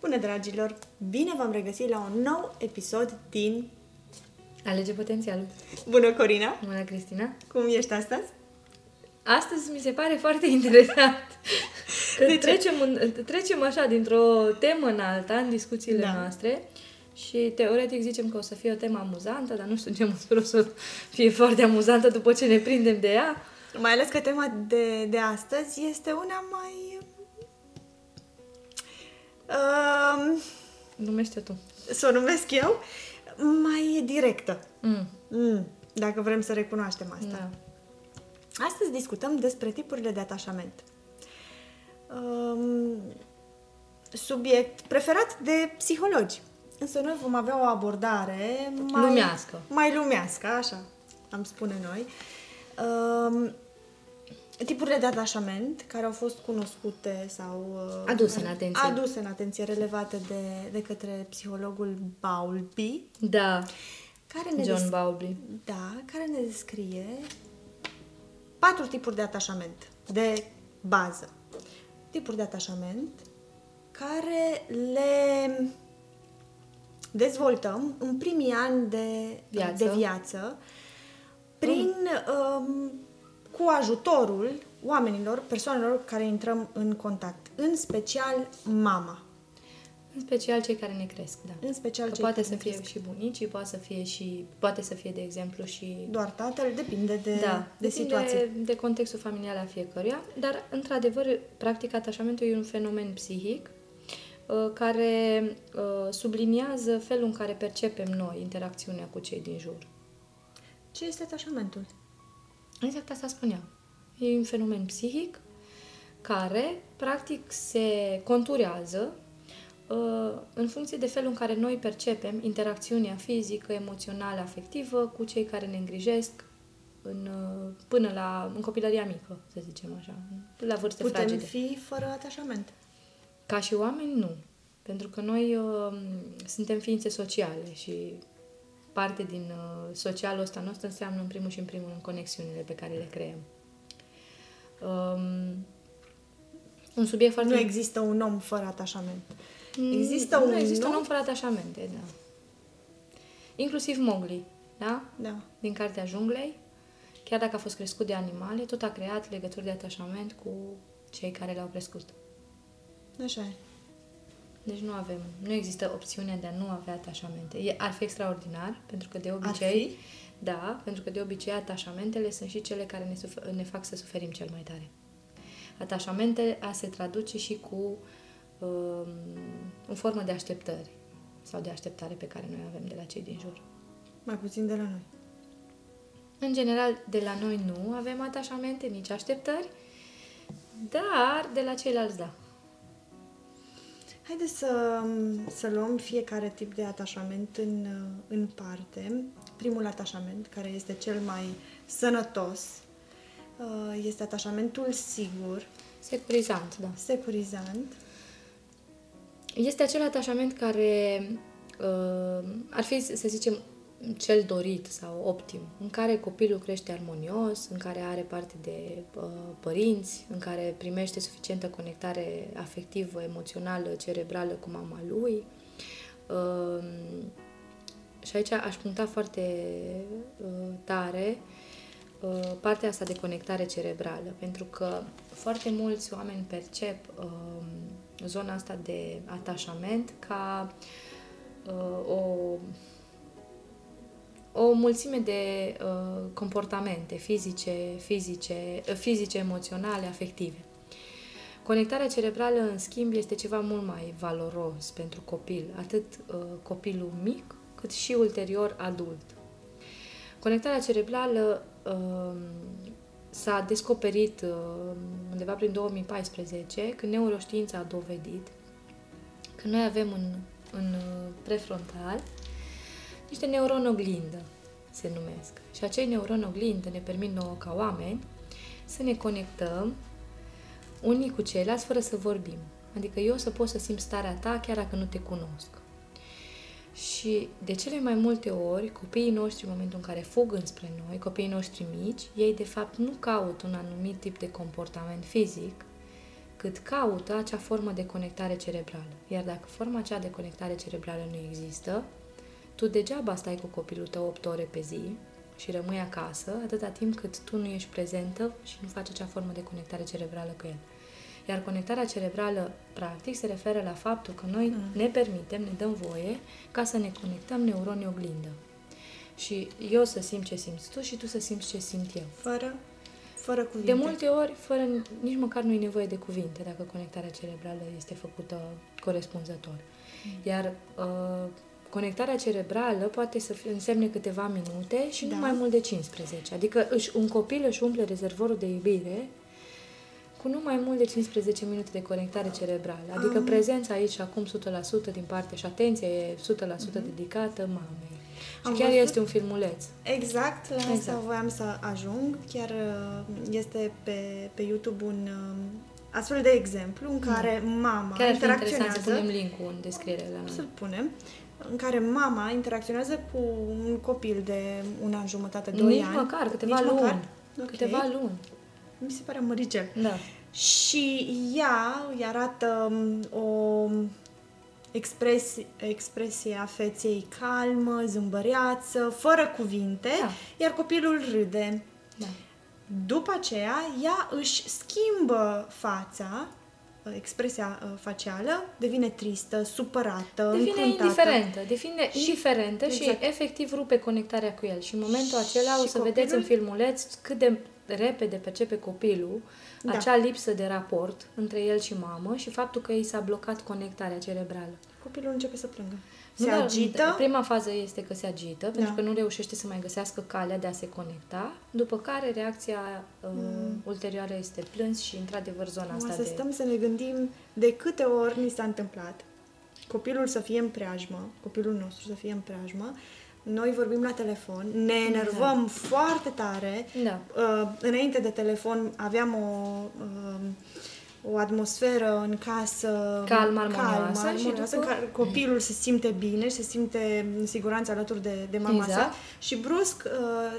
Bună, dragilor! Bine v-am regăsit la un nou episod din... Alege potențialul. Bună, Corina! Bună, Cristina! Cum ești astăzi? Astăzi mi se pare foarte interesant. Că De ce? trecem, în, trecem așa dintr-o temă în alta, în discuțiile Da. noastre. Și teoretic zicem că o să fie o temă amuzantă, dar nu știu în ce măsură o să fie foarte amuzantă după ce ne prindem de ea. Mai ales că tema de, de astăzi este una mai... Uh, Numește tu. să o numesc eu, mai directă. Mm. Mm, dacă vrem să recunoaștem asta. Da. Astăzi discutăm despre tipurile de atașament. Um, subiect preferat de psihologi. Însă noi vom avea o abordare mai... Lumească. Mai lumească, așa am spune noi. Um, tipurile de atașament care au fost cunoscute sau... uh, Aduse în atenție. Aduse în atenție, relevate de, de către psihologul Bowlby, Da. care ne John des- Bowlby. da, care ne descrie patru tipuri de atașament de bază. Tipuri de atașament care le dezvoltăm în primii ani de Viață. de viață prin um, cu ajutorul oamenilor, persoanelor care intrăm în contact, în special mama, În special cei care ne cresc, da. în special Că cei poate care să ne fie cresc. și bunicii, poate să fie și, poate să fie, de exemplu, și doar tatăl, depinde de, da, de depinde situație. de contextul familial al fiecăruia, dar, într-adevăr, practic, atașamentul e un fenomen psihic uh, care uh, subliniază felul în care percepem noi interacțiunea cu cei din jur. Ce este atașamentul? Exact asta spuneam. E un fenomen psihic care, practic, se conturează uh, în funcție de felul în care noi percepem interacțiunea fizică, emoțională, afectivă cu cei care ne îngrijesc în, uh, până la în copilăria mică, să zicem așa, la vârste Putem fragede. fi fără atașament. Ca și oameni, nu. Pentru că noi uh, suntem ființe sociale și parte din uh, socialul ăsta nostru înseamnă, în primul și în primul rând, conexiunile pe care le creăm. Um, un subiect foarte... Nu există un om fără atașament. Mm, Există nu un există un om? om fără atașamente, da. Inclusiv Mowgli, da? Da. Din Cartea Junglei, chiar dacă a fost crescut de animale, tot a creat legături de atașament cu cei care l-au crescut. Așa e. Deci nu avem, nu există opțiunea de a nu avea atașamente. E, ar fi extraordinar, pentru că de Ar obicei, fi? da, pentru că de obicei atașamentele sunt și cele care ne, suf- ne fac să suferim cel mai tare. Atașamente a se traduce și cu um, în formă de așteptări sau de așteptare pe care noi avem de la cei din jur. Mai puțin de la noi. În general, de la noi nu avem atașamente, nici așteptări, dar de la ceilalți da. Haideți să, să luăm fiecare tip de atașament în, în parte. Primul atașament, care este cel mai sănătos, uh, este atașamentul sigur, Securizant, da. securizant. Este acel atașament care uh, ar fi, să zicem, cel dorit sau optim, în care copilul crește armonios, în care are parte de uh, părinți, în care primește suficientă conectare afectivă, emoțională, cerebrală cu mama lui. Uh, și aici aș puncta foarte uh, tare uh, partea asta de conectare cerebrală, pentru că foarte mulți oameni percep uh, zona asta de atașament ca uh, o o mulțime de uh, comportamente fizice, fizice, uh, fizice, emoționale, afective. Conectarea cerebrală, în schimb, este ceva mult mai valoros pentru copil, atât uh, copilul mic, cât și ulterior adult. Conectarea cerebrală uh, s-a descoperit uh, undeva prin 2014, când neuroștiința a dovedit că noi avem în, în uh, prefrontal niște neuroni oglindă, se numesc. Și acei neuroni oglindă ne permit nouă ca oameni să ne conectăm unii cu ceilalți fără să vorbim. Adică eu să pot să simt starea ta chiar dacă nu te cunosc. Și de cele mai multe ori, copiii noștri, în momentul în care fug înspre noi, copiii noștri mici, ei de fapt nu caută un anumit tip de comportament fizic, cât caută acea formă de conectare cerebrală. Iar dacă forma aceea de conectare cerebrală nu există, tu degeaba stai cu copilul tău 8 ore pe zi și rămâi acasă atâta timp cât tu nu ești prezentă și nu faci acea formă de conectare cerebrală cu el. Iar conectarea cerebrală, practic, se referă la faptul că noi mm. ne permitem, ne dăm voie ca să ne conectăm neuronii oglindă. Și eu să simt ce simți tu și tu să simți ce simt eu. Fără, fără cuvinte. De multe ori, fără nici măcar nu e nevoie de cuvinte dacă conectarea cerebrală este făcută corespunzător. Mm. Iar uh, conectarea cerebrală poate să fie, însemne câteva minute și da. nu mai mult de 15. Adică își, un copil își umple rezervorul de iubire cu nu mai mult de 15 minute de conectare cerebrală. Adică Am... prezența aici acum 100% din parte și atenția e 100% mm-hmm. dedicată mamei. Am și chiar văzut... este un filmuleț. Exact, la exact. asta voiam să ajung. Chiar uh, este pe, pe YouTube un um, astfel de exemplu în care mm. mama chiar interacționează... Chiar să punem link-ul în descriere la noi. Să-l punem în care mama interacționează cu un copil de un an jumătate, doi Nici ani. măcar, câteva Nici luni. Măcar? Okay. Câteva luni. Mi se pare măricel. Da. Și ea îi arată um, o expresie, expresie a feței calmă, zâmbăreață, fără cuvinte, da. iar copilul râde. Da. După aceea, ea își schimbă fața expresia uh, facială devine tristă, supărată, Devine încruntată. indiferentă, devine și, indiferentă exact. și efectiv rupe conectarea cu el. Și în momentul acela și o să copilul... vedeți în filmuleț cât de repede percepe copilul da. acea lipsă de raport între el și mamă și faptul că i s-a blocat conectarea cerebrală. Copilul începe să plângă. Se nu, agită. Prima fază este că se agită, da. pentru că nu reușește să mai găsească calea de a se conecta, după care reacția uh, mm. ulterioară este plâns și, într-adevăr, zona asta să de... stăm să ne gândim de câte ori ni s-a întâmplat copilul să fie în preajmă, copilul nostru să fie în preajmă, noi vorbim la telefon, ne enervăm da. foarte tare. Da. Uh, înainte de telefon aveam o... Uh, o atmosferă în casă calmă, armonioasă, calmă, și după... în care copilul se simte bine, se simte în siguranță alături de, de mama exact. sa și brusc uh,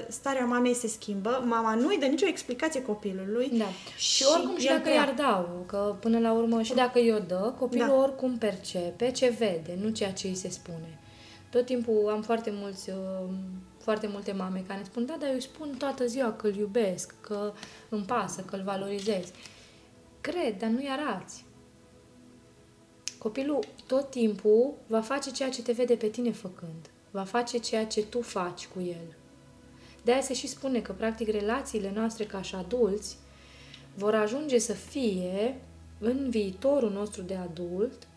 starea mamei se schimbă, mama nu-i dă nicio explicație copilului. Da. Și, și oricum și dacă i-ar dau, că până la urmă și dacă i-o dă, copilul da. oricum percepe ce vede, nu ceea ce îi se spune. Tot timpul am foarte mulți uh, foarte multe mame care îmi spun, da, dar eu îi spun toată ziua că îl iubesc, că îmi pasă, că îl valorizez. Cred, dar nu-i arați. Copilul tot timpul va face ceea ce te vede pe tine făcând. Va face ceea ce tu faci cu el. De aia se și spune că, practic, relațiile noastre ca și adulți vor ajunge să fie, în viitorul nostru de adult,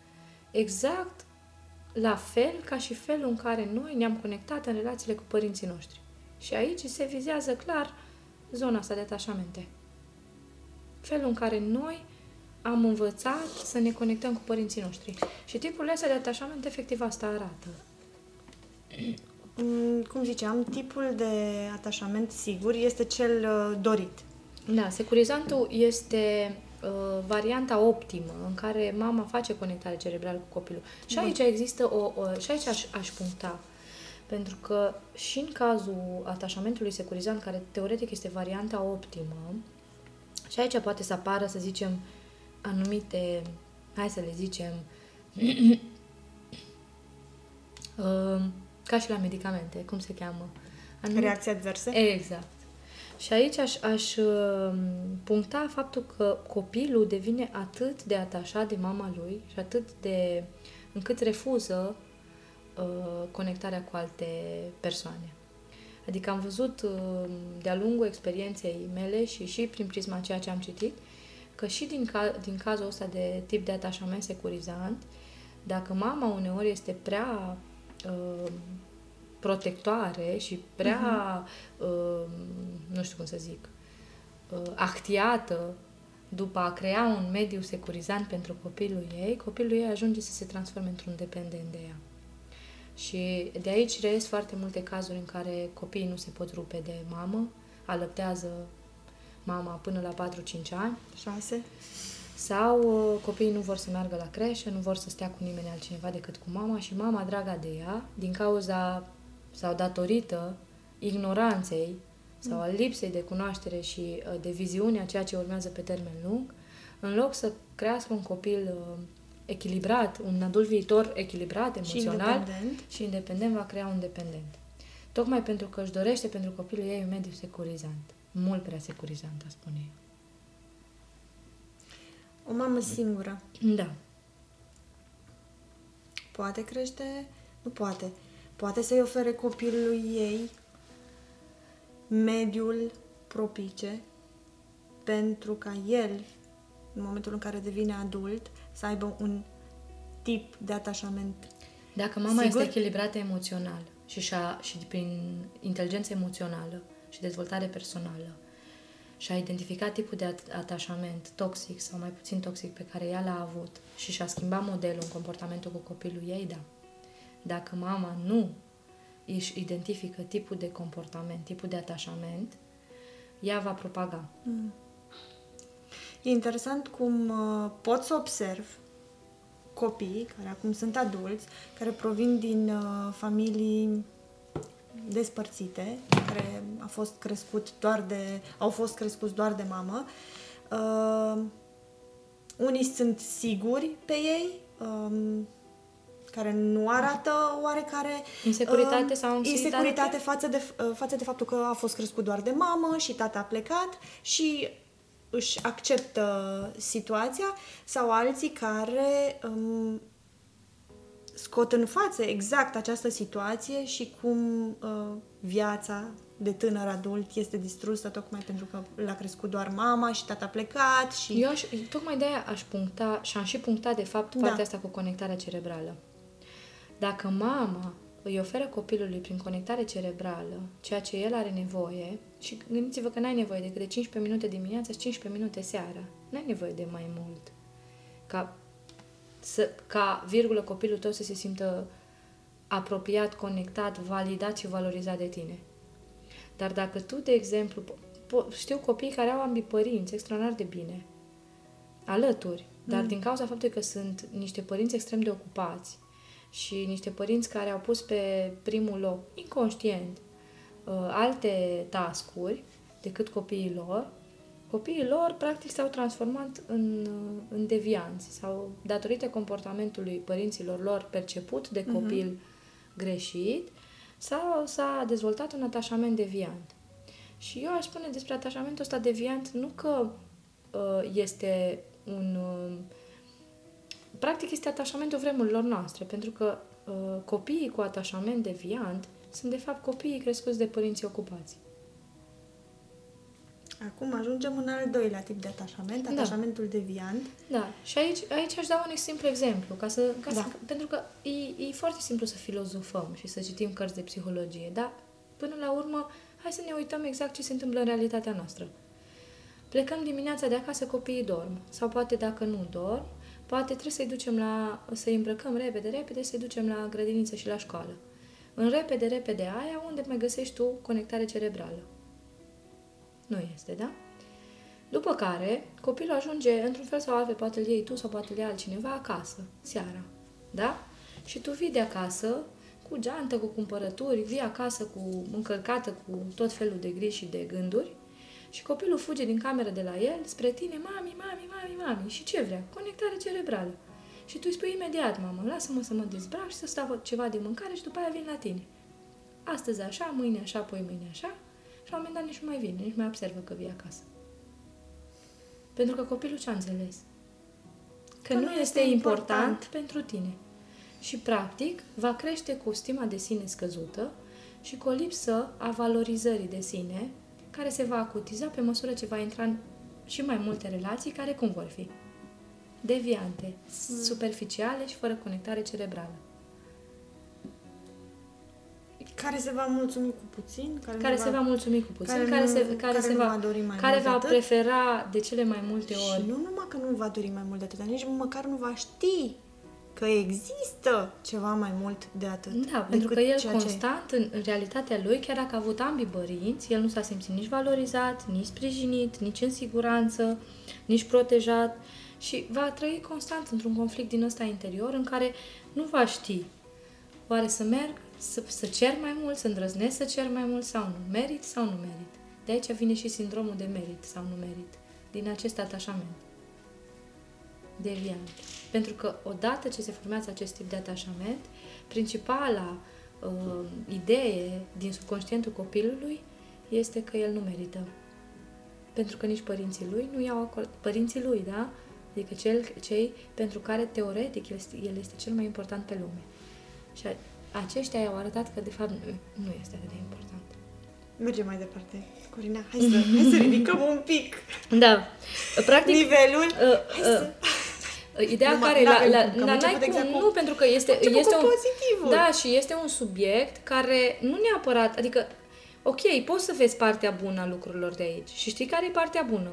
exact la fel ca și felul în care noi ne-am conectat în relațiile cu părinții noștri. Și aici se vizează clar zona asta de atașamente felul în care noi am învățat să ne conectăm cu părinții noștri. Și tipurile astea de atașament efectiv asta arată. Mm, cum ziceam, tipul de atașament sigur este cel uh, dorit. Da, securizantul este uh, varianta optimă în care mama face conectare cerebrală cu copilul. Și aici Bun. există o, o și aici aș, aș puncta. Pentru că și în cazul atașamentului securizant, care teoretic este varianta optimă, și aici poate să apară, să zicem, anumite, hai să le zicem, uh, ca și la medicamente, cum se cheamă? Anumite... Reacții adverse? Exact. Și aici aș, aș uh, puncta faptul că copilul devine atât de atașat de mama lui și atât de... încât refuză uh, conectarea cu alte persoane. Adică am văzut uh, de-a lungul experienței mele și și prin prisma ceea ce am citit, că și din, ca, din cazul ăsta de tip de atașament securizant, dacă mama uneori este prea uh, protectoare și prea, uh-huh. uh, nu știu cum să zic, uh, actiată după a crea un mediu securizant pentru copilul ei, copilul ei ajunge să se transforme într-un dependent de ea. Și de aici reies foarte multe cazuri în care copiii nu se pot rupe de mamă, alăptează mama până la 4-5 ani. 6. Sau uh, copiii nu vor să meargă la creșă, nu vor să stea cu nimeni altcineva decât cu mama și mama, draga de ea, din cauza sau datorită ignoranței sau al lipsei de cunoaștere și uh, de viziune a ceea ce urmează pe termen lung, în loc să crească un copil uh, echilibrat, un adult viitor echilibrat, emoțional Și independent. și independent, va crea un dependent. Tocmai pentru că își dorește pentru copilul ei un mediu securizant. Mult prea securizant, a spune eu. O mamă singură Da. poate crește? Nu poate. Poate să-i ofere copilului ei mediul propice pentru ca el, în momentul în care devine adult, să aibă un tip de atașament. Dacă mama Sigur? este echilibrată emoțional și, și-a, și prin inteligență emoțională și dezvoltare personală și a identificat tipul de at- atașament toxic sau mai puțin toxic pe care ea l-a avut și și-a schimbat modelul în comportamentul cu copilul ei, da. Dacă mama nu își identifică tipul de comportament, tipul de atașament, ea va propaga. E interesant cum uh, pot să observ copii care acum sunt adulți, care provin din uh, familii despărțite, care a fost crescut doar de, au fost crescuți doar de mamă. Uh, unii sunt siguri pe ei, um, care nu arată oarecare Insecuritate um, sau anxietate? insecuritate față de, uh, față de faptul că a fost crescut doar de mamă și tata a plecat și își acceptă situația sau alții care um, scot în față exact această situație și cum uh, viața de tânăr adult este distrusă tocmai pentru că l-a crescut doar mama și tata a plecat și... Eu aș, tocmai de aia aș puncta și am și punctat de fapt Da. partea asta cu conectarea cerebrală. Dacă mama îi oferă copilului prin conectare cerebrală ceea ce el are nevoie și gândiți-vă că n-ai nevoie decât de 15 minute dimineața și 15 minute seara. N-ai nevoie de mai mult. Ca, să, ca virgulă copilul tău să se simtă apropiat, conectat, validat și valorizat de tine. Dar dacă tu, de exemplu, po- po- știu copii care au ambii părinți extraordinar de bine, alături, dar mm. din cauza faptului că sunt niște părinți extrem de ocupați și niște părinți care au pus pe primul loc, inconștient, uh, alte tascuri decât copiii lor, copiii lor practic s-au transformat în, uh, în devianți sau datorită comportamentului părinților lor perceput de copil mm-hmm. greșit, s-a, s-a dezvoltat un atașament deviant. Și eu aș spune despre atașamentul ăsta deviant nu că uh, este un... Uh, practic este atașamentul vremurilor noastre, pentru că uh, copiii cu atașament deviant sunt de fapt copiii crescuți de părinții ocupați. Acum ajungem în al doilea tip de atașament, Da. atașamentul deviant. Da, și aici, aici aș da un simplu exemplu, ca să, ca Da. să, pentru că e, e foarte simplu să filozofăm și să citim cărți de psihologie, dar până la urmă, hai să ne uităm exact ce se întâmplă în realitatea noastră. Plecăm dimineața de acasă, copiii dorm. Sau poate dacă nu dorm, poate trebuie să-i ducem la, să-i îmbrăcăm repede, repede, să-i ducem la grădiniță și la școală. În repede, repede aia, unde mai găsești tu conectare cerebrală? Nu este, da? După care, copilul ajunge, într-un fel sau altul, poate îl iei tu sau poate îl ia altcineva acasă, seara. Da? Și tu vii de acasă cu geantă, cu cumpărături, vii acasă cu încărcată cu tot felul de griji și de gânduri și copilul fuge din cameră de la el spre tine, mami, mami, mami, mami. Și ce vrea? Conectare cerebrală. Și tu îi spui imediat, mamă, lasă-mă să mă dezbrac și să stau ceva de mâncare și după aia vin la tine. Astăzi așa, mâine așa, apoi mâine așa și la un moment dat nici nu mai vine, nici mai observă că vii acasă. Pentru că copilul ce-a înțeles? Că, Că nu nu este este important, important. pentru tine. Și, practic, va crește cu o stima de sine scăzută și cu o lipsă a valorizării de sine, care se va acutiza pe măsură ce va intra în și mai multe relații care cum vor fi? Deviante, superficiale și fără conectare cerebrală. Care se va mulțumi cu puțin, care, Care nu se va mulțumi cu puțin, care care, nu- se, care, care se nu va, va dori mai care mult de va atât. prefera de cele mai multe ori Și nu numai că nu va dori mai mult de atât, dar nici măcar nu va ști că există ceva mai mult de atât. Da, pentru decât că el ceea ce- constant, în, în realitatea lui, chiar dacă a avut ambii părinți, el nu s-a simțit nici valorizat, nici sprijinit, nici în siguranță, nici protejat și va trăi constant într-un conflict din ăsta interior în care nu va ști oare să merg, să, să cer mai mult, să îndrăznesc să cer mai mult sau nu, merit sau nu merit. De aici vine și sindromul de merit sau nu merit, din acest atașament. Deviante. Pentru că odată ce se formează acest tip de atașament, principala uh, idee din subconștientul copilului este că el nu merită. Pentru că nici părinții lui nu iau acolo. Părinții lui, da? Adică cel, cei pentru care teoretic el este, el este cel mai important pe lume. Și aceștia i-au arătat că de fapt nu este atât de important. Mergem mai departe. Corina, hai să, hai să ridicăm un pic Da. Practic, nivelul. uh, Hai uh, să... Ideea Nu, care, n-avem la, la, cum, că am la, început n-ai cum, exact cu- nu, pentru că este, început este cu un, pozitivul. da, și este un subiect care nu neapărat, adică, ok, poți să vezi partea bună a lucrurilor de aici și știi care e partea bună.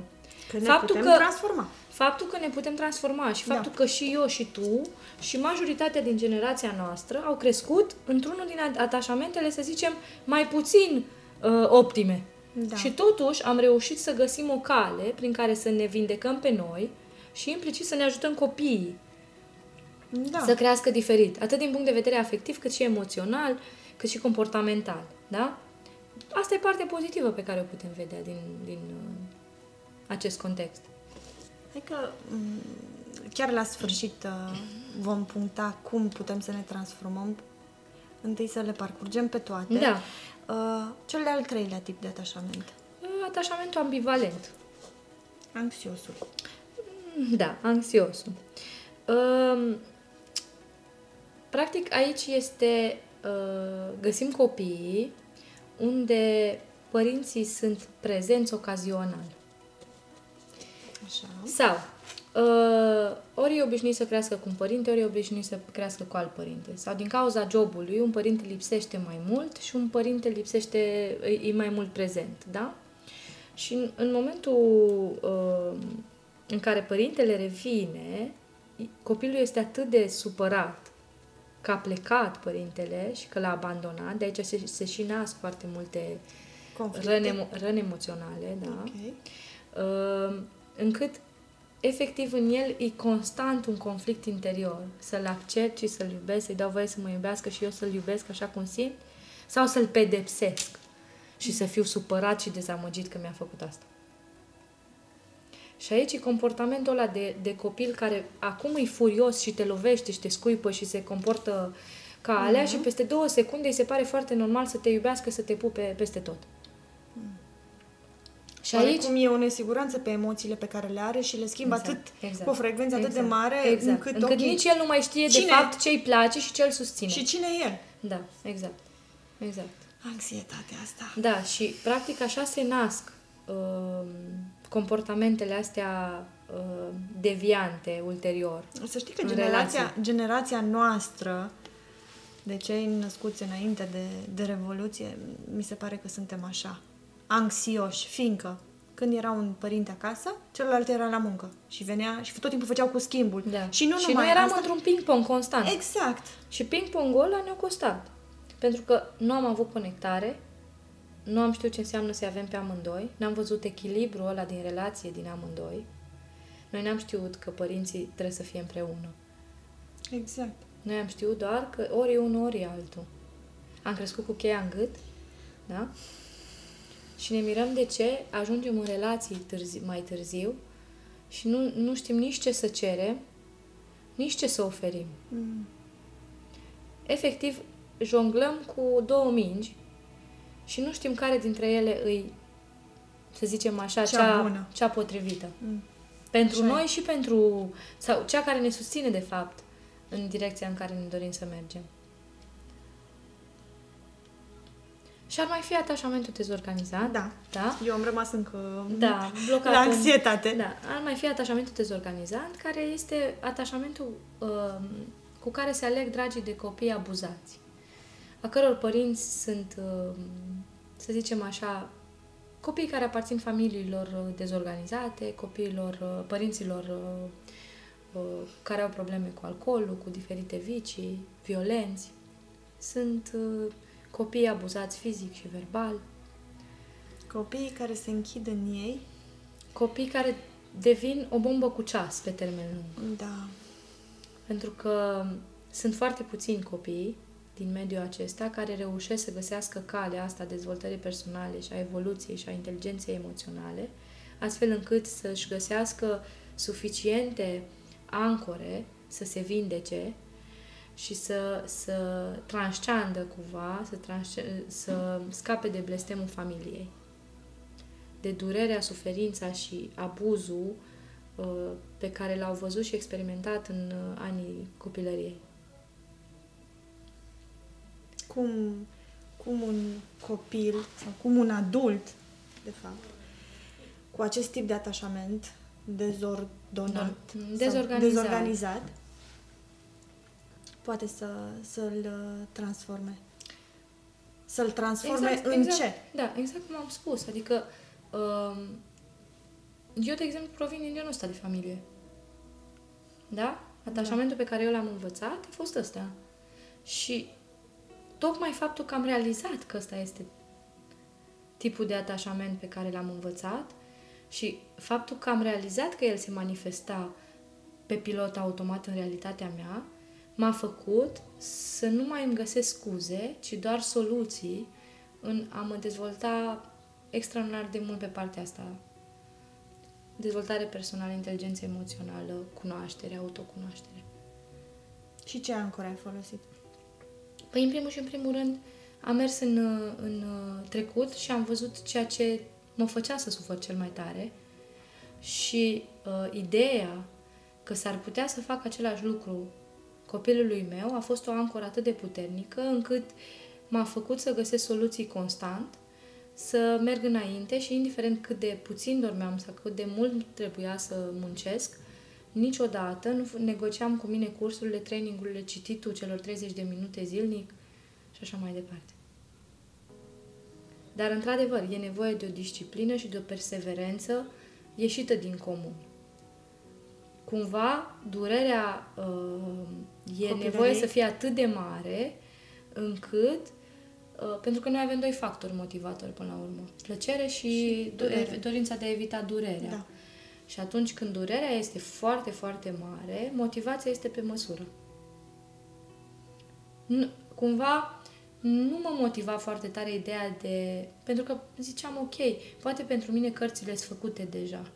Că ne Faptul putem că- transforma. Faptul că ne putem transforma și Da. faptul că și eu și tu și majoritatea din generația noastră au crescut într-unul din a- atașamentele, să zicem, mai puțin uh, optime. Da. Și totuși am reușit să găsim o cale prin care să ne vindecăm pe noi și implicit să ne ajutăm copiii Da. să crească diferit, atât din punct de vedere afectiv, cât și emoțional, cât și comportamental. Da? Asta e partea pozitivă pe care o putem vedea din, din uh, acest context. Adică m, chiar la sfârșit uh, vom puncta cum putem să ne transformăm. Întâi să le parcurgem pe toate. Da. Uh, Cel de-al treilea tip de atașament. Uh, Atașamentul ambivalent. Anxiosul. Da, anxiosul. Um, practic, aici este, uh, găsim copiii unde părinții sunt prezenți ocazional. Așa. Sau, uh, ori e obișnuit să crească cu un părinte, ori e obișnuit să crească cu alt părinte. Sau din cauza jobului, un părinte lipsește mai mult și un părinte lipsește, e e mai mult prezent, da? Și în, în momentul uh, în care părintele revine, copilul este atât de supărat că a plecat părintele și că l-a abandonat, de aici se, se și nasc foarte multe Conflicte. răni, emo- răni emoționale, da? Ok. uh, încât efectiv în el e constant un conflict interior. Să-l accept și să-l iubesc, să-i dau voie să mă iubească și eu să-l iubesc așa cum simt, sau să-l pedepsesc și să fiu supărat și dezamăgit că mi-a făcut asta. Și aici e comportamentul ăla de, de copil care acum e furios și te lovește și te scuipă și se comportă ca alea și peste două secunde îi se pare foarte normal să te iubească, să te pupe peste tot. Și aici Cum e o nesiguranță pe emoțiile pe care le are și le schimbă Exact, atât exact, cu o frecvență atât de exact, mare exact. încât, încât ok, nici el nu mai știe Cine? de fapt ce îi place și ce îl susține. și cine e el? Da, exact. Exact. Anxietatea asta. Da, și practic așa se nasc uh, comportamentele astea uh, deviante ulterior. Să știi că În generația, relații. generația noastră, de cei născuți înainte de, de Revoluție, mi se pare că suntem așa, anxioși, fiindcă când era un părinte acasă, celălalt era la muncă și venea și tot timpul făceau cu schimbul. Da. Și nu și numai noi eram asta, într-un ping-pong constant. Exact. Și ping-pongul ăla ne-a costat. Pentru că nu am avut conectare, nu am știut ce înseamnă să avem pe amândoi, n-am văzut echilibrul ăla din relație din amândoi. Noi n-am știut că părinții trebuie să fie împreună. Exact. Noi am știut doar că ori e unul, ori e altul. Am crescut cu cheia în gât, da? Și ne mirăm de ce ajungem în relații târzi, mai târziu și nu, nu știm nici ce să cerem, nici ce să oferim. Mm. Efectiv, jonglăm cu două mingi și nu știm care dintre ele îi, să zicem așa, Cea cea, bună. cea potrivită. Mm. Pentru Așa e. noi și pentru... sau cea care ne susține, de fapt, în direcția în care ne dorim să mergem. Și ar mai fi atașamentul dezorganizat. Da. Da? Eu am rămas încă Da, blocat la în- anxietate. Da, ar mai fi atașamentul dezorganizat, care este atașamentul um, cu care se aleg dragii de copii abuzați, a căror părinți sunt, um, să zicem așa, copii care aparțin familiilor uh, dezorganizate, copiilor, uh, părinților uh, uh, care au probleme cu alcoolul, cu diferite vicii, violenți. Sunt uh, copii abuzați fizic și verbal, Copiii care se închid în ei, copii care devin o bombă cu ceas pe termen lung. da, Pentru că sunt foarte puțini copii din mediul acesta care reușesc să găsească calea asta a dezvoltării personale și a evoluției și a inteligenței emoționale, astfel încât să-și găsească suficiente ancore să se vindece și să, să transceandă cumva, să, transce- să scape de blestemul familiei. De durerea, suferința și abuzul uh, pe care l-au văzut și experimentat în uh, anii copilăriei. Cum, cum un copil sau cum un adult, de fapt, cu acest tip de atașament dezordonat, Da. Dezorganizat. sau dezorganizat poate să, să-l uh, transforme. Să-l transforme în ce? Da, exact cum am spus. Adică, um, eu, de exemplu, provin din genul ăsta de familie. Da? Atașamentul pe care eu l-am învățat a fost ăsta. Și tocmai faptul că am realizat că ăsta este tipul de atașament pe care l-am învățat și faptul că am realizat că el se manifesta pe pilot automat în realitatea mea, m-a făcut să nu mai îmi găsesc scuze, ci doar soluții în a mă dezvolta extraordinar de mult pe partea asta. Dezvoltare personală, inteligență emoțională, cunoaștere, autocunoaștere. Și ce ancore ai folosit? Păi, în primul și în primul rând, am mers în, în trecut și am văzut ceea ce mă făcea să sufăr cel mai tare și uh, ideea că s-ar putea să fac același lucru copilului meu a fost o ancoră atât de puternică încât m-a făcut să găsesc soluții constant, să merg înainte și indiferent cât de puțin dormeam sau cât de mult trebuia să muncesc, niciodată nu negociam cu mine cursurile, trainingurile, cititul celor 30 de minute zilnic și așa mai departe. Dar, într-adevăr, e nevoie de o disciplină și de o perseverență ieșită din comun. Cumva, durerea uh, e Copilăriei. nevoie să fie atât de mare încât uh, pentru că noi avem doi factori motivatori până la urmă. Plăcere și, Și durere. durere. dorința de a evita durerea. Da. Și atunci când durerea este foarte, foarte mare, motivația este pe măsură. Nu, cumva nu mă motiva foarte tare ideea de... Pentru că ziceam, ok, poate pentru mine cărțile sunt făcute deja.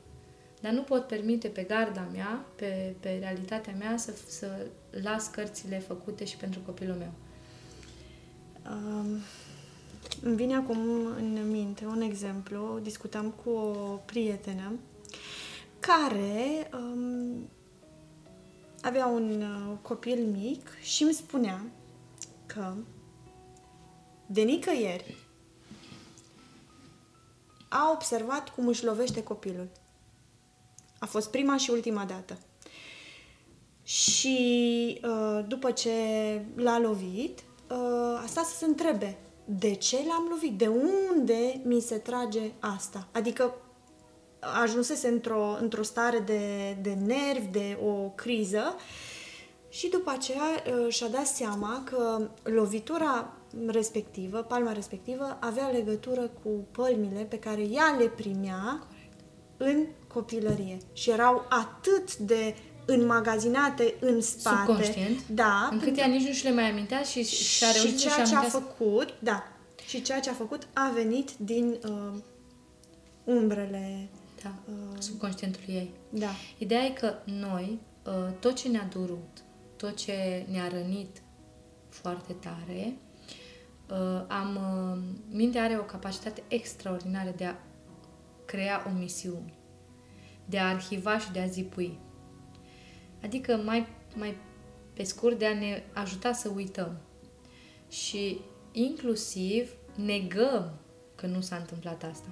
Dar nu pot permite pe garda mea, pe, pe realitatea mea, să, să las cărțile făcute și pentru copilul meu. Um, îmi vine acum în minte un exemplu. Discutam cu o prietenă care um, avea un uh, copil mic și îmi spunea că de nicăieri a observat cum își lovește copilul. A fost prima și ultima dată. Și uh, după ce l-a lovit, uh, a stat să se întrebe de ce l-am lovit, de unde mi se trage asta. Adică ajunsese într-o, într-o stare de, de nervi, de o criză și după aceea uh, și-a dat seama că lovitura respectivă, palma respectivă, avea legătură cu pălmile pe care ea le primea în copilărie și erau atât de înmagazinate în spate. Subconștient. Da. Încât ea nici nu și le mai amintea și, și a reușit și să-și ceea ce a amintească. făcut, da, și ceea ce a făcut a venit din uh, umbrele, Da, Uh, subconștientului ei. da, Ideea e că noi, uh, tot ce ne-a durut, tot ce ne-a rănit foarte tare, uh, am, uh, mintea are o capacitate extraordinară de a crea o misiune, de a arhiva și de a zipui. Adică mai, mai pe scurt de a ne ajuta să uităm. Și inclusiv negăm că nu s-a întâmplat asta.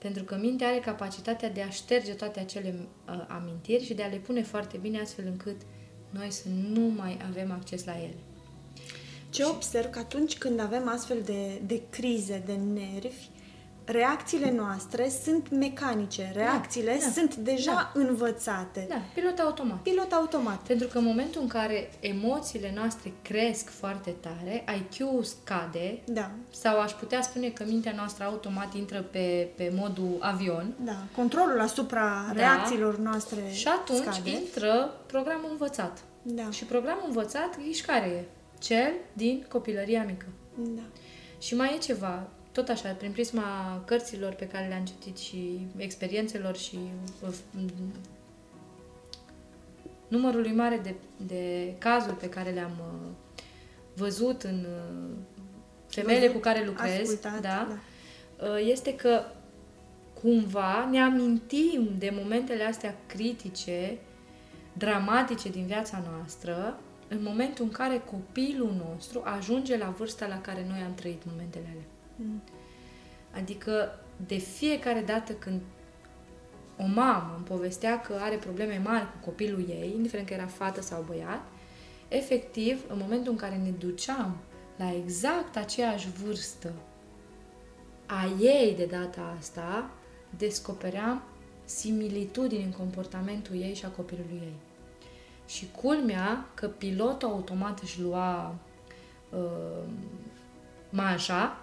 Pentru că mintea are capacitatea de a șterge toate acele uh, amintiri și de a le pune foarte bine astfel încât noi să nu mai avem acces la ele. Ce observ că atunci când avem astfel de, de crize, de nervi, reacțiile noastre sunt mecanice, reacțiile da, sunt deja învățate. Da, pilot automat. Pilot automat. Pentru că în momentul în care emoțiile noastre cresc foarte tare, IQ scade, Da, sau aș putea spune că mintea noastră automat intră pe, pe modul avion, da. Controlul asupra Da. reacțiilor noastre și atunci scade. intră programul învățat. Da, Și programul învățat, ghiși care e? Cel din copilăria mică. da. Și mai e ceva, tot așa, prin prisma cărților pe care le-am citit și experiențelor și uh, numărului mare de, de cazuri pe care le-am uh, văzut în uh, femeile Văzut, cu care lucrez, ascultat, da, da. uh, este că cumva ne amintim de momentele astea critice, dramatice din viața noastră, în momentul în care copilul nostru ajunge la vârsta la care noi am trăit momentele alea. Mm. Adică de fiecare dată când o mamă îmi povestea că are probleme mari cu copilul ei, indiferent că era fată sau băiat, efectiv, în momentul în care ne duceam la exact aceeași vârstă a ei de data asta, descopeream similitudini în comportamentul ei și a copilului ei. Și culmea că pilotul automat își lua uh, manșa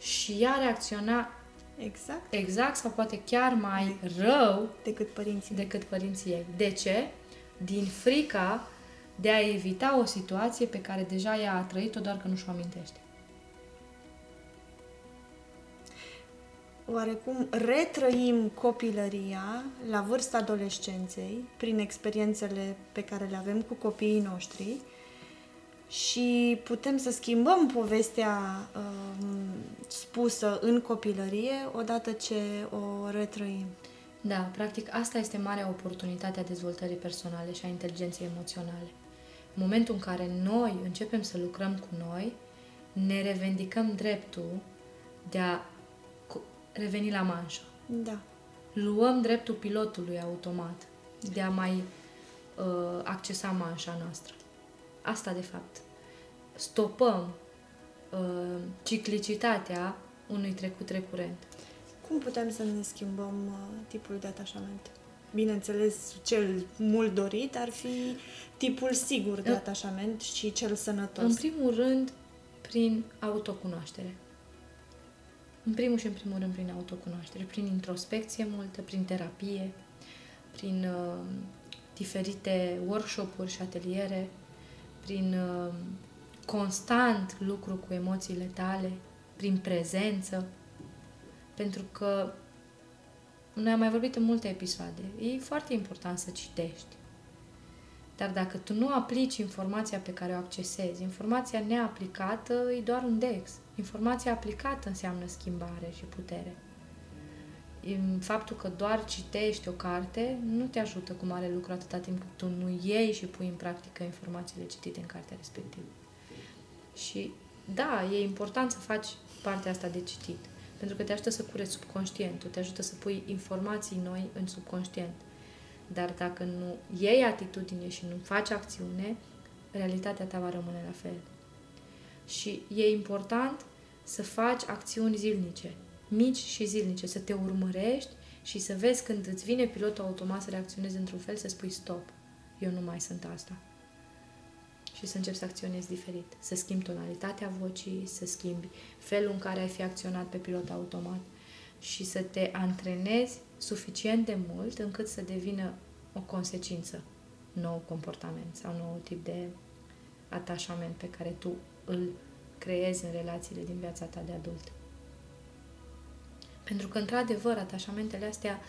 și ea reacționa Exact. exact sau poate chiar mai rău Decât părinții mei. decât părinții ei. De ce? Din frica de a evita o situație pe care deja ea a trăit-o, doar că nu și-o amintește. Oarecum retrăim copilăria la vârsta adolescenței prin experiențele pe care le avem cu copiii noștri și putem să schimbăm povestea um, spusă în copilărie odată ce o retrăim. Da, practic asta este marea oportunitate a dezvoltării personale și a inteligenței emoționale. În momentul în care noi începem să lucrăm cu noi, ne revendicăm dreptul de a co- reveni la manșă. Da. Luăm dreptul pilotului automat de a mai uh, accesa manșa noastră. Asta, de fapt. Stopăm uh, ciclicitatea unui trecut recurent. Cum putem să ne schimbăm uh, tipul de atașament? Bineînțeles, cel mult dorit ar fi tipul sigur de În- atașament și cel sănătos. În primul rând, prin autocunoaștere. În primul și în primul rând, prin autocunoaștere, prin introspecție multă, prin terapie, prin uh, diferite workshop-uri și ateliere, prin uh, constant lucru cu emoțiile tale, prin prezență, pentru că noi am mai vorbit în multe episoade. E foarte important să citești. Dar dacă tu nu aplici informația pe care o accesezi, informația neaplicată e doar un dex. Informația aplicată înseamnă schimbare și putere. În Faptul că doar citești o carte nu te ajută cu mare lucru atâta timp cât tu nu iei și pui în practică informațiile citite în cartea respectivă. Și da, e important să faci partea asta de citit, pentru că te ajută să cureți subconștientul, te ajută să pui informații noi în subconștient. Dar dacă nu iei atitudine și nu faci acțiune, realitatea ta va rămâne la fel. Și e important să faci acțiuni zilnice, mici și zilnice, să te urmărești și să vezi când îți vine pilotul automat să reacționezi într-un fel, să spui stop, eu nu mai sunt asta. Și să începi să acționezi diferit, să schimbi tonalitatea vocii, să schimbi felul în care ai fi acționat pe pilot automat și să te antrenezi suficient de mult încât să devină o consecință, nou comportament sau nou tip de atașament pe care tu îl creezi în relațiile din viața ta de adult. Pentru că, într-adevăr, atașamentele astea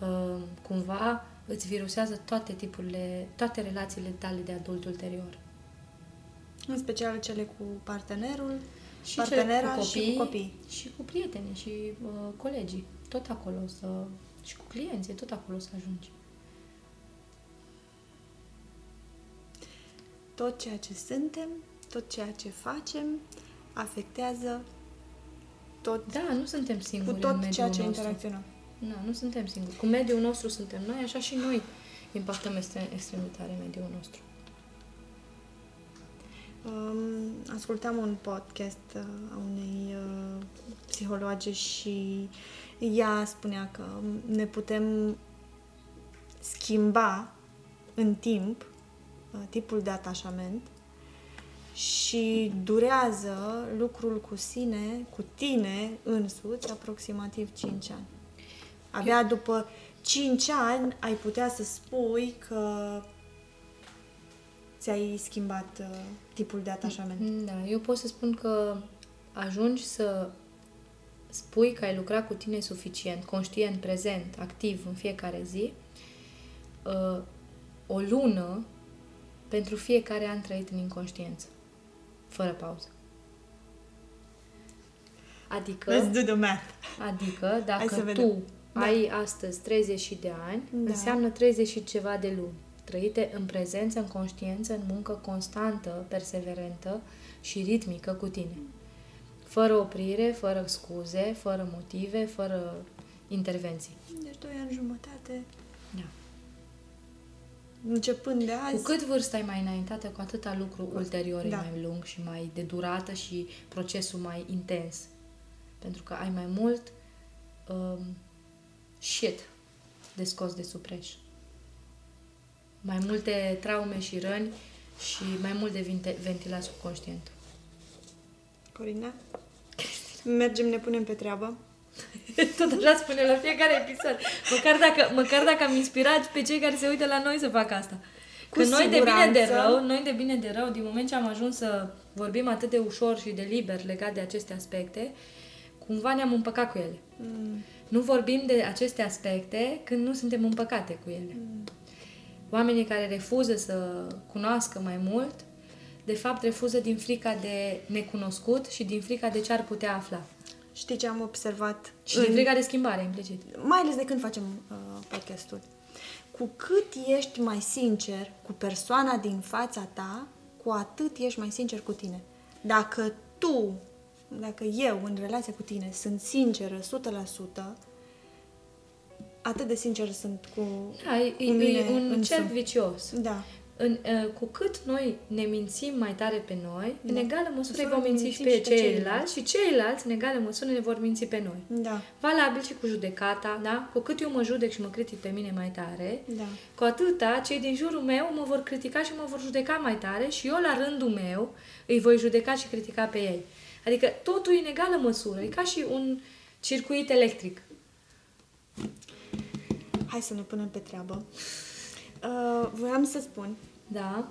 uh, cumva îți virusează toate tipurile, toate relațiile tale de adult ulterior. În special cele cu partenerul, Și partenera cele și cu copii. Și cu prietenii și uh, colegii. Tot acolo să... Și cu clienții, tot acolo să ajungi. Tot ceea ce suntem, tot ceea ce facem, afectează tot, Da, nu suntem cu singuri în tot mediul ceea ce nostru. interacționăm. Nu, nu suntem singuri. Cu mediul nostru suntem noi, așa și noi impactăm extrem, extrem de tare mediul nostru. Um, ascultam un podcast uh, a unei uh, psihologe și ea spunea că ne putem schimba în timp uh, tipul de atașament și durează lucrul cu sine, cu tine însuți, aproximativ 5 ani. Abia după 5 ani ai putea să spui că ți-ai schimbat uh, tipul de atașament. Da, eu pot să spun că ajungi să spui că ai lucrat cu tine suficient, conștient, prezent, activ în fiecare zi, uh, o lună pentru fiecare an trăit în inconștiență, fără pauză. Adică, Let's do the math. adică Hai dacă să vedem. tu Da. ai astăzi 30 de ani, Da. înseamnă 30 și ceva de luni, trăite în prezență, în conștiență, în muncă constantă, perseverentă și ritmică cu tine. Fără oprire, fără scuze, fără motive, fără intervenții. Deci doi ani jumătate. Da. Începând de azi. Cu cât vârsta e mai înaintată, cu atâta lucru ulterior e Da. mai lung și mai de durată și procesul mai intens. Pentru că ai mai mult um, shit de scos de supreș. Mai multe traume și răni și mai mult de vinte- ventilat subconștient. Corina? Mergem, ne punem pe treabă. Tot așa spune la fiecare episod. Măcar dacă, măcar dacă am inspirat pe cei care se uită la noi să facă asta. Cu Că noi de bine de siguranță. rău, noi de bine de rău, din moment ce am ajuns să vorbim atât de ușor și de liber legat de aceste aspecte, cumva ne-am împăcat cu ele. Mm. Nu vorbim de aceste aspecte când nu suntem împăcate cu ele. Oamenii care refuză să cunoască mai mult, de fapt refuză din frica de necunoscut și din frica de ce ar putea afla. Știi ce am observat? Și din frica de schimbare, implicit. mai ales de când facem uh, podcastul. Cu cât ești mai sincer cu persoana din fața ta, cu atât ești mai sincer cu tine. Dacă tu, dacă eu în relația cu tine sunt sinceră 100%, atât de sincer sunt cu, Da, e, cu e, mine e un însumi. cerc vicios. Da. În, uh, cu cât noi ne mințim mai tare pe noi, în Da. egală măsură îi Măsură vom minți mințim și pe și pe ceilalți ceilalți. și ceilalți, în egală măsură, ne vor minți pe noi. Da. Valabil și cu judecata, da? Cu cât eu mă judec și mă critic pe mine mai tare, Da. cu atâta cei din jurul meu mă vor critica și mă vor judeca mai tare și eu, la rândul meu, îi voi judeca și critica pe ei. Adică totul e în egală măsură. E ca și un circuit electric. Hai să ne punem pe treabă. Uh, voiam să spun Da,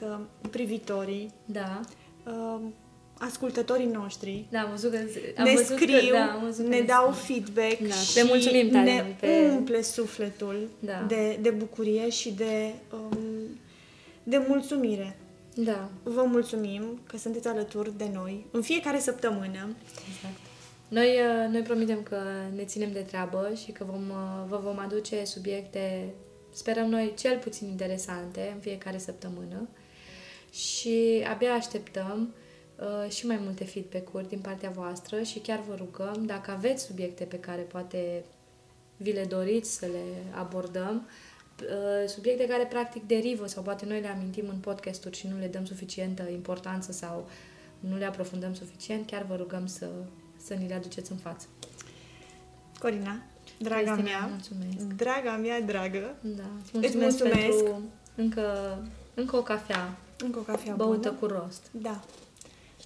că privitorii, da, uh, ascultătorii noștri, da, am văzut că... Am ne văzut scriu, că, da, am văzut că ne dau scriu. feedback Da, și le mulțumim tare ne mult pe- umple sufletul Da. de, de bucurie și de, um, de mulțumire. Da, Vă mulțumim că sunteți alături de noi în fiecare săptămână. exact. Noi, uh, noi promitem că ne ținem de treabă și că vom, uh, vă vom aduce subiecte, sperăm noi, cel puțin interesante în fiecare săptămână și abia așteptăm uh, și mai multe feedback-uri din partea voastră și chiar vă rugăm, dacă aveți subiecte pe care poate vi le doriți să le abordăm, uh, subiecte care practic derivă sau poate noi le amintim în podcasturi și nu le dăm suficientă importanță sau nu le aprofundăm suficient, chiar vă rugăm să, să ni le aduceți în față. Corina, draga Cristina, mea, mulțumesc. draga mea dragă, Da, îți Îți mulțumesc, mulțumesc. pentru încă, încă o cafea încă o cafea băută bună. cu rost. Da.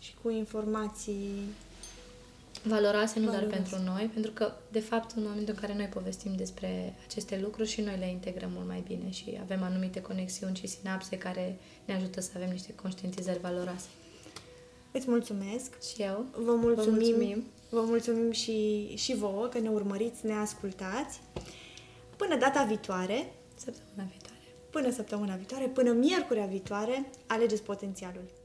Și cu informații valoroase nu doar Valoroase. pentru noi, pentru că, de fapt, în momentul în care noi povestim despre aceste lucruri și noi le integrăm mult mai bine și avem anumite conexiuni și sinapse care ne ajută să avem niște conștientizări valoroase. Îți mulțumesc. Și eu Vă mulțumim, Vă mulțumim. Vă mulțumim și, și vouă că ne urmăriți, ne ascultați. Până data viitoare, săptămâna viitoare. până săptămâna viitoare, până miercurea viitoare, alegeți potențialul.